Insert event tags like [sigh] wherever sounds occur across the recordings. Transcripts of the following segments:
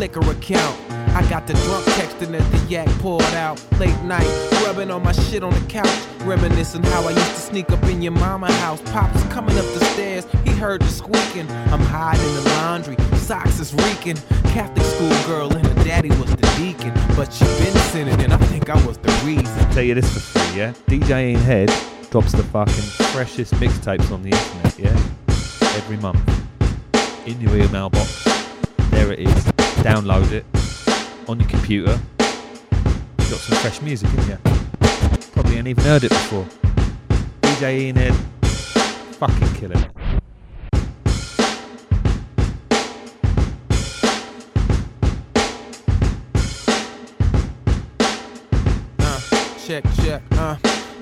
Flickr account. I got the drunk texting as the yak poured out. Late night, rubbing on my shit on the couch. Reminiscing how I used to sneak up in your mama house. Pops coming up the stairs, he heard the squeaking. I'm hiding in the laundry, socks is reeking. Catholic school girl and her daddy was the deacon. But she been sinning and I think I was the reason. Tell you this for free, yeah? DJ Ian Head drops the fucking freshest mixtapes on the internet, yeah? Every month. In your email box. There it is. Download it on your computer. Got some fresh music, in you? Probably ain't even heard it before. DJ Ian Head, fucking killing it. Uh, check, check, uh.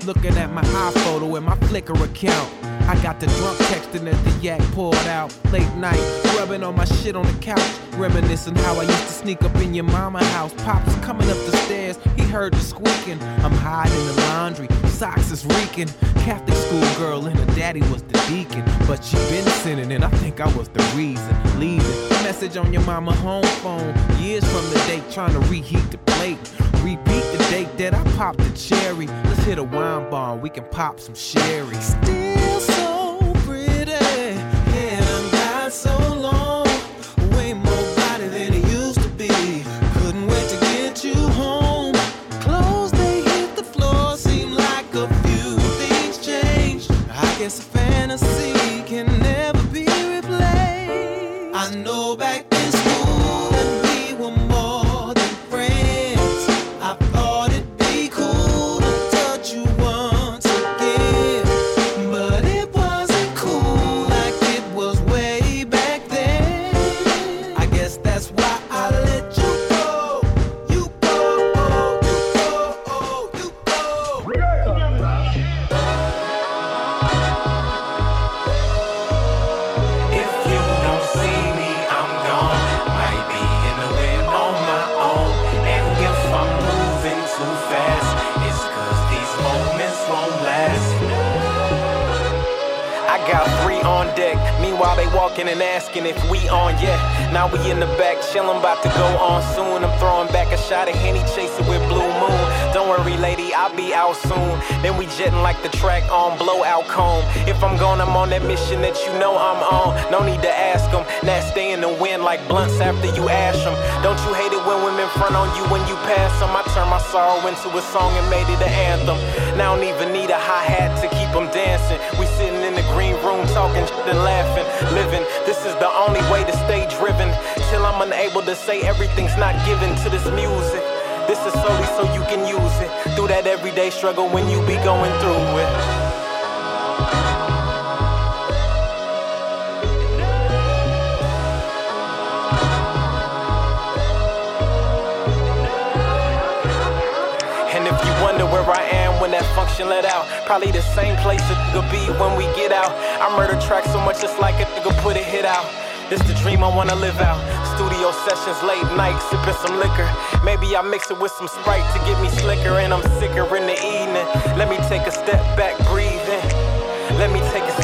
Looking at my iPhoto and my Flickr account. I got the drunk texting as the yak poured out. Late night, rubbing on my shit on the couch. Reminiscing how I used to sneak up in your mama house. Pops coming up the stairs, he heard the squeaking. I'm hiding the laundry, socks is reeking. Catholic school girl and her daddy was the deacon. But she been sinning and I think I was the reason. Leaving message on your mama home phone. Years from the date, trying to reheat the plate. Repeat the date that I popped the cherry. Let's hit a wine bar, we can pop some sherry. Still Lady, I'll be out soon. Then we jetting like the track on Blowout Comb. If I'm gone, I'm on that mission that you know I'm on. No need to ask them. That stay in the wind like blunts after you ash them. Don't you hate it when women front on you when you pass them? I turned my sorrow into a song and made it an anthem. Now I don't even need a hi hat to keep them dancing. We sitting in the green room talking shit and laughing, living. This is the only way to stay driven. Till I'm unable to say everything's not given to this music. This is solely so you can use it. Through that everyday struggle when you be going through it. And if you wonder where I am when that function let out, probably the same place a nigga be when we get out. I murder track so much it's like a nigga put a hit out. This the dream I wanna live out. Studio sessions, late night, sipping some liquor. Maybe I mix it with some Sprite to get me slicker, and I'm sicker in the evening. Let me take a step back, breathe in. Let me take a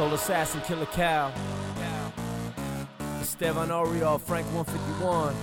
Told Assassin Killer Cow. Esteban Oriol, Frank 151.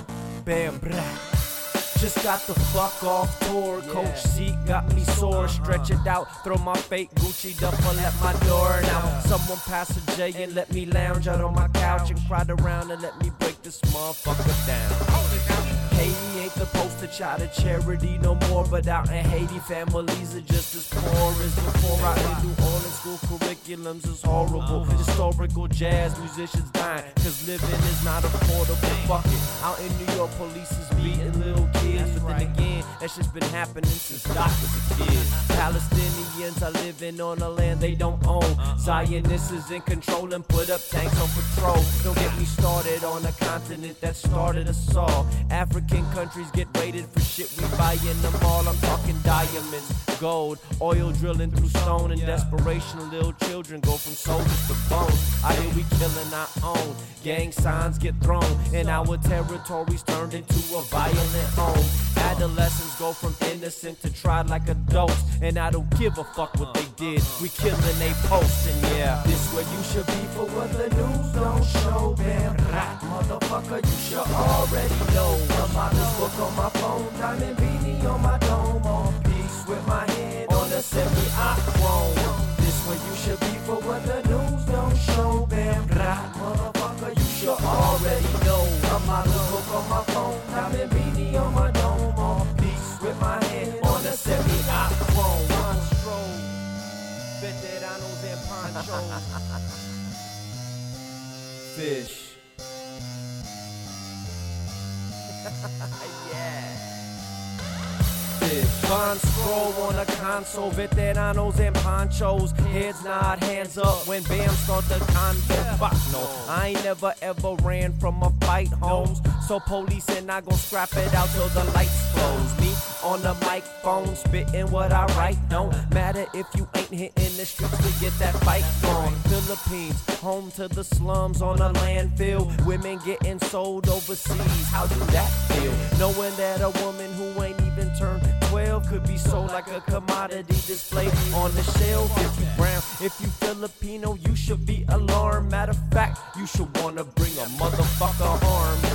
Bam, brah. Just got the fuck off tour. Coach seat got me sore. Stretch it out. Throw my fake Gucci duffel at my door. Now, someone pass a J and let me lounge out on my couch and crowd around and let me break this motherfucker down. Haiti ain't the poster child of charity no more, but out in Haiti, families are just as poor as before. Out in New Orleans, school curriculums is horrible. Historical jazz musicians dying, cause living is not affordable. Fuck it. Out in New York, police is beating little kids, then again, that's just been happening since Doc was a kid. Palestinians are living on a land they don't own. Uh-huh. Zionists is in control and put up tanks on patrol. Don't get me started on a continent that started us all. African countries get raided for shit we buy in the mall. I'm talking diamonds, gold, oil drilling through stone and desperation. Little children go from soldiers to bones. I hear we killing our own. Gang signs get thrown, and our territories turned into a violent home. Adolescents go from innocent to tried like adults, and I don't give a fuck what they did. We killing they posting, yeah. This where you should be for what the news don't show. Damn right, motherfucker, you should already know. Out this book on my phone, diamond beanie on my dome, on peace with my hand on the semi-chrome. This where you should be for what the news don't show. Damn right, motherfucker, you should already know. Out this book on my phone, diamond beanie Fish. [laughs] yeah. Fish. Von scroll on a console, veteranos and ponchos, heads nod, hands up when Bam start the convo. Fuck no, I ain't never ever ran from a fight, homes. So police and I gon' scrap it out till the lights close. Me on the microphone, spittin' what I write. Don't matter if you ain't hitting the streets to get that fight on. Philippines, home to the slums on a landfill. Women getting sold overseas. How do that feel? Knowing that a woman who ain't even turned 12 could be sold like a commodity displayed on the shelf. If you brown, if you Filipino, you should be alarmed. Matter of fact, you should wanna bring a motherfucker arm.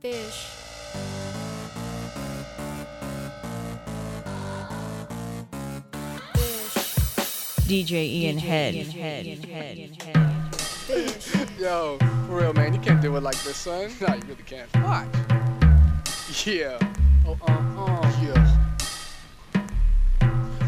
Fish. Fish. DJ Ian Head. Head head head [laughs] fish. Yo, for real, man, you can't do it like this, son. [laughs] No, you really can't. Watch. Yeah. Oh, uh, uh. Yeah.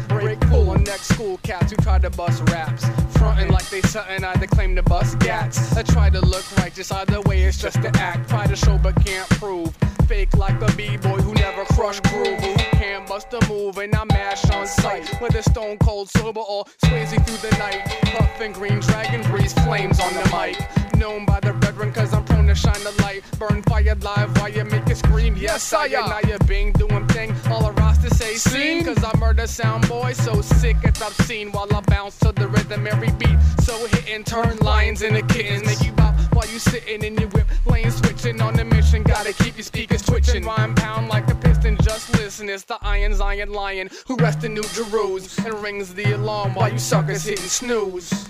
Break full on next school cats who try to bust raps. Frontin' like they something, either claim to bust gats. I try to look righteous, either way it's just to act. Try to show but can't prove. Fake like a b-boy who never crushed groove. Who can't bust a move and I mash on sight. With a stone cold sober or Swayze through the night. Puffin' green dragon breeze flames on the mic. Known by the brethren cause I'm prone to shine the light. Burn fire live while you make it scream. Yes, I am. Now you bing doing thing. All the to say scene. Cause I murder sound boy so sick it's obscene. While I bounce to the rhythm every beat. So hit and turn lions into kittens. Make you bop while you sitting in your whip. Lane switching on the mission. Gotta keep your speakers twitching. Rhyme pound like a piston. Just listen. It's the Iron Zion Lion who rests in New Jerusalem. And rings the alarm while you suckers hitting snooze.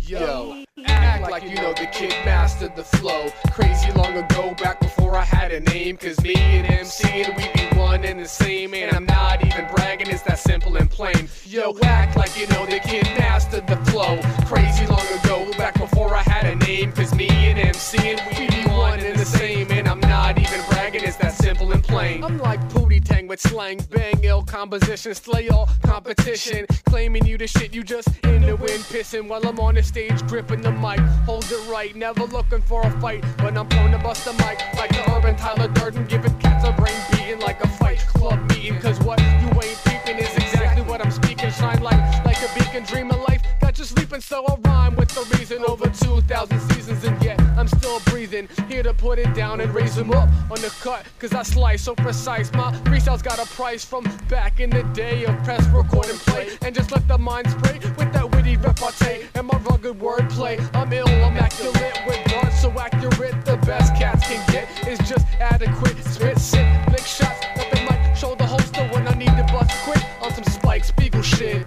Yo, act like you know the kid mastered the flow. Crazy long ago, back before I had a name. Cause me and MC and we be one and the same. And I'm not even bragging, it's that simple and plain. Yo, act like you know the kid mastered the flow. Crazy long ago, back before I had a name. Cause me and MC and we be one and the same. And I'm not even bragging, it's that simple and plain. I'm like Pootie Tang with slang, bang, ill composition, slay all competition. Claiming you the shit, you just in the wind pissing while I'm on the stage gripping the mic. Hold it right, never looking for a fight. But I'm prone to bust the mic like the urban Tyler Durden, giving cats a brain beating like a fight club meeting. Cause what you ain't peeping is exactly what I'm speaking. Shine light like a beacon, dream of life. Got you sleeping, so I rhyme with the reason over 2,000 seasons, and yet I'm still breathing. Here to put it down and raise them up on the cut, cause I slice so precise. My freestyle's got a price from back in the day of press, record, and play. And just let the mind spray with that witty repartee and my rugged wordplay. I'm ill, immaculate with darts so accurate. The best cats can get is just adequate. Spit sick, lick shots, let the mic shoulder holster when I need to bust quick on some Spike Spiegel shit.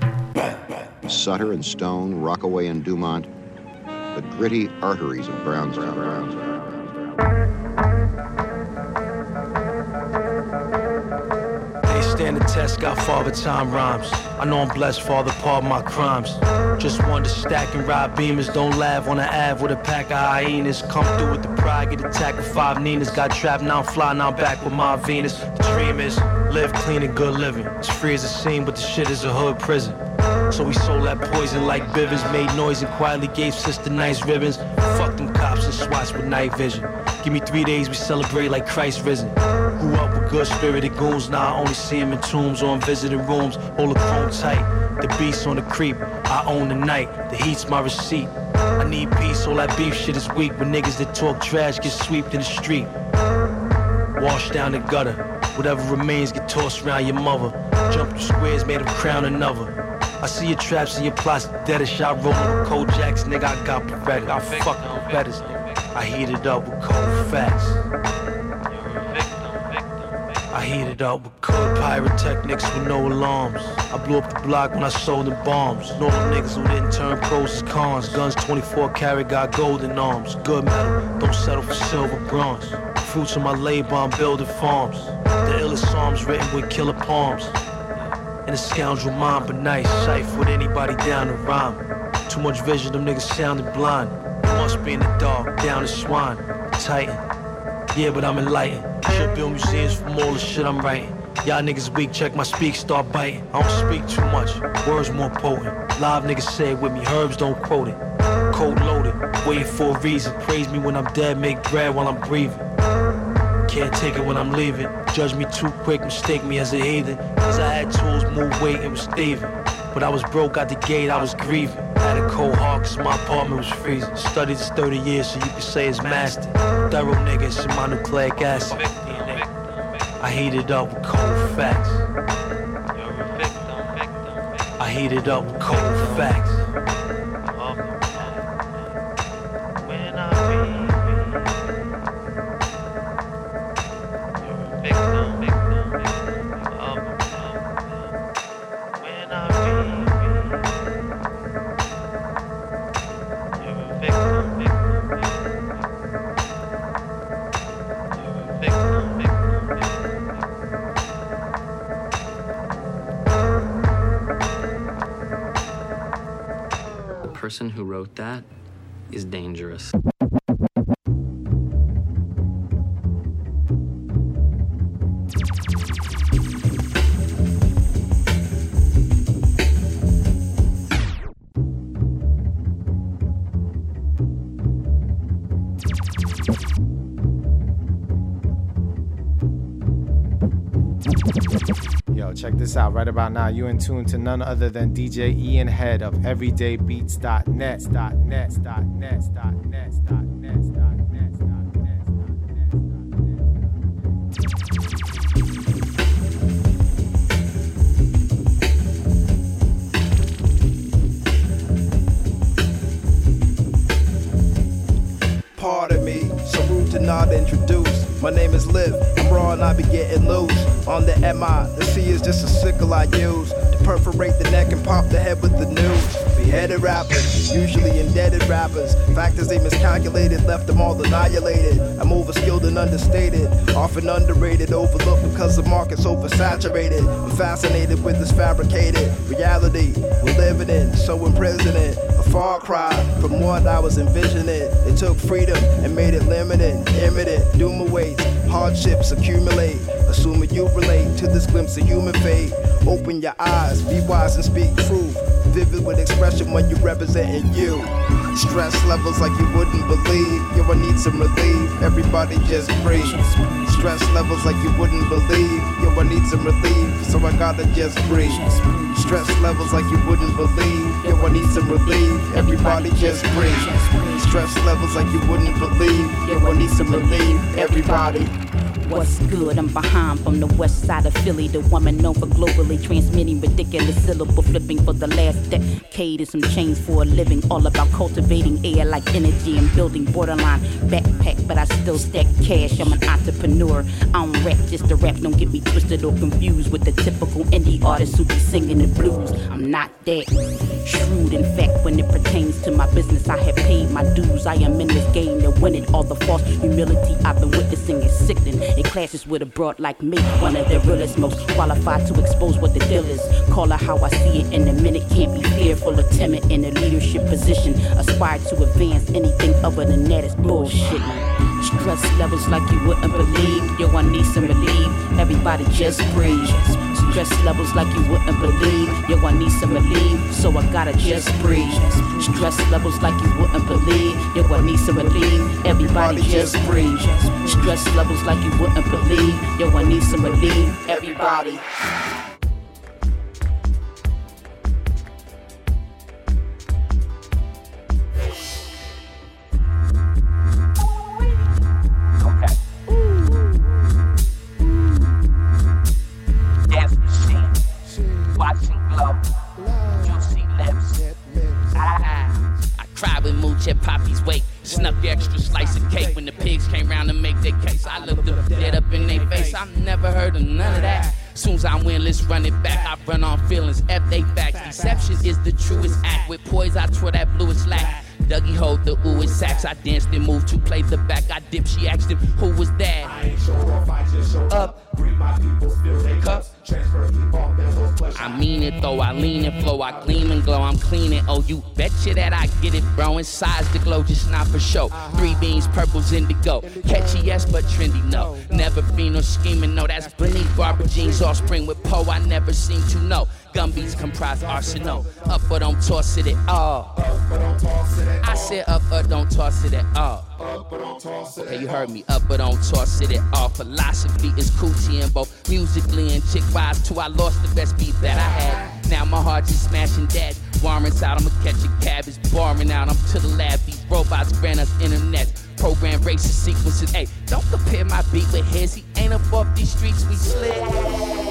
Sutter and Stone, Rockaway and Dumont, the gritty arteries of Brownsville. They stand the test, got father time rhymes. I know I'm blessed, father, pardon my crimes. Just wanted to stack and ride beamers. Don't laugh on the Ave with a pack of hyenas. Come through with the pride, get attacked with five Ninas. Got trapped, now I'm fly, now I'm back with my Venus. The dream is live clean and good living. It's free as a scene, but the shit is a hood prison. So we sold that poison like Bivens, made noise and quietly gave sister nice ribbons. Fuck them cops and swats with night vision. Give me three days, we celebrate like Christ risen. Grew up good spirited goons, now I only see him in tombs or in visiting rooms. Hold the chrome tight, the beast on the creep. I own the night, the heat's my receipt. I need peace, all that beef shit is weak. When niggas that talk trash get swept in the street. Wash down the gutter, whatever remains get tossed around your mother. Jump through squares made of crown another. I see your traps and your plots dead as shot rolling with cold jacks, nigga. I got Beretta, I fuck the betters. I heat it up with cold facts. I heat it up with cold pyrotechnics with no alarms. I blew up the block when I sold the bombs. Them niggas who didn't turn pros as cons. Guns 24 karat got golden arms. Good metal, don't settle for silver bronze. Fruits of my labor, I'm building farms. The illest psalms written with killer palms. And a scoundrel mind, but nice. Sight with anybody down to rhyme. Too much vision, them niggas sounding blind. Must be in the dark, down the swine. Titan. Yeah, but I'm enlightened. Should build museums from all the shit I'm writing. Y'all niggas weak, check my speak, start biting. I don't speak too much, words more potent. Live niggas say it with me, herbs don't quote it. Cold loaded, waiting for a reason. Praise me when I'm dead, make bread while I'm breathing. Can't take it when I'm leaving. Judge me too quick, mistake me as a heathen. Cause I had tools, move weight, it was Steven. But I was broke out the gate, I was grieving. Had a cold heart cause my apartment was freezing. Studied this 30 years so you could say it's mastered. Thorough niggas in my nucleic acid. I heat it up with cold facts. I heat it up with cold facts. The person who wrote that is dangerous. Check this out. Right about now, you in tune to none other than DJ Ian Head of EverydayBeats.net. Net, net, net, net, net, net. Pardon me, so rude to not introduce. My name is Liv, I'm raw and I be getting loose. On the MI, the C is just a sickle I use to perforate the neck and pop the head with the news. Beheaded rappers, usually indebted rappers. Factors they miscalculated, left them all annihilated. I'm overskilled and understated, often underrated, overlooked because the market's oversaturated. I'm fascinated with this fabricated reality we're living in, so imprisoning. Far cry from what I was envisioning. It took freedom and made it limited, imminent. Doom awaits, hardships accumulate. Assuming you relate to this glimpse of human fate. Open your eyes, be wise and speak truth. Vivid with expression when you representing you. Stress levels like you wouldn't believe. Yo, I need some relief. Everybody just breathe. Stress levels like you wouldn't believe. Yo, I need some relief. So I gotta just breathe. Stress levels like you wouldn't believe. Yo, I need some relief. Everybody just breathe. Stress levels like you wouldn't believe. Yo, I need some relief. Everybody. What's good? I'm behind from the west side of Philly. The woman known for globally transmitting ridiculous syllable flipping for the last decade. And some chains for a living. All about cultivating air like energy and building borderline backpack. But I still stack cash. I'm an entrepreneur. I don't rap just to rap. Don't get me twisted or confused with the typical indie artist who be singing the blues. I'm not that shrewd. In fact, when it pertains to my business, I have paid my dues. I am in this game to win it. All the false humility I've been witnessing is sickening. Classes with a broad like me. One of the realest, most qualified to expose what the deal is. Call it how I see it in a minute. Can't be fearful or timid in a leadership position. Aspire to advance anything other than that is bullshit. Stress levels like you wouldn't believe. Yo, I need some relief. Everybody just breathe. Stress levels like you wouldn't believe. Yo, I need some relief, so I gotta just breathe. Stress levels like you wouldn't believe. Yo, I need some relief. Everybody just breathe. Stress levels like you wouldn't believe. Yo, I need some relief. Everybody. Never heard of none of that. Soon as I win, let's run it back. I run on feelings, F they facts. Deception is the truest act. With poise, I tore that bluest slack. Dougie hold the ooh and sax. I danced and moved to play the back. I dipped. She asked him who was that. I ain't show off, I just show up. Bring my people, spill they cups. Transfer I mean it though. I lean and flow. I gleam and glow. I'm cleaning. Oh, you betcha that I get it, bro. Inside the glow, just not for show. Three beans, purples, indigo. Catchy, yes, but trendy, no. Never been no scheming, no. That's beneath Barbara Jean's offspring with Poe. I never seem to know. Gumbies comprise arsenal. Up but don't toss it at all. I said up but don't toss it at all. Okay, you heard me. Up but don't toss it at all. Philosophy is coochie and both musically and chick wise too. I lost the best beat that I had. Now my heart just smashing dead. Warrants out, I'ma catch a cab. It's barring out. I'm to the lab. These robots grant us internet. Program racist sequences. Hey, don't compare my beat with his. He ain't up off these streets. We slid.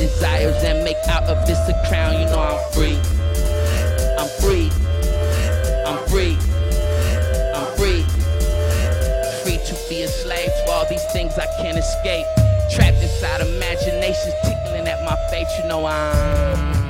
Desires and make out of this a crown. You know I'm free. I'm free. I'm free. I'm free. Free to be a slave to all these things I can't escape. Trapped inside imaginations tickling at my face. You know I'm I'm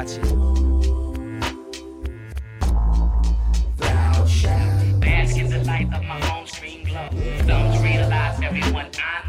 watching. Bask in the light of my own stream glow. Don't realize everyone I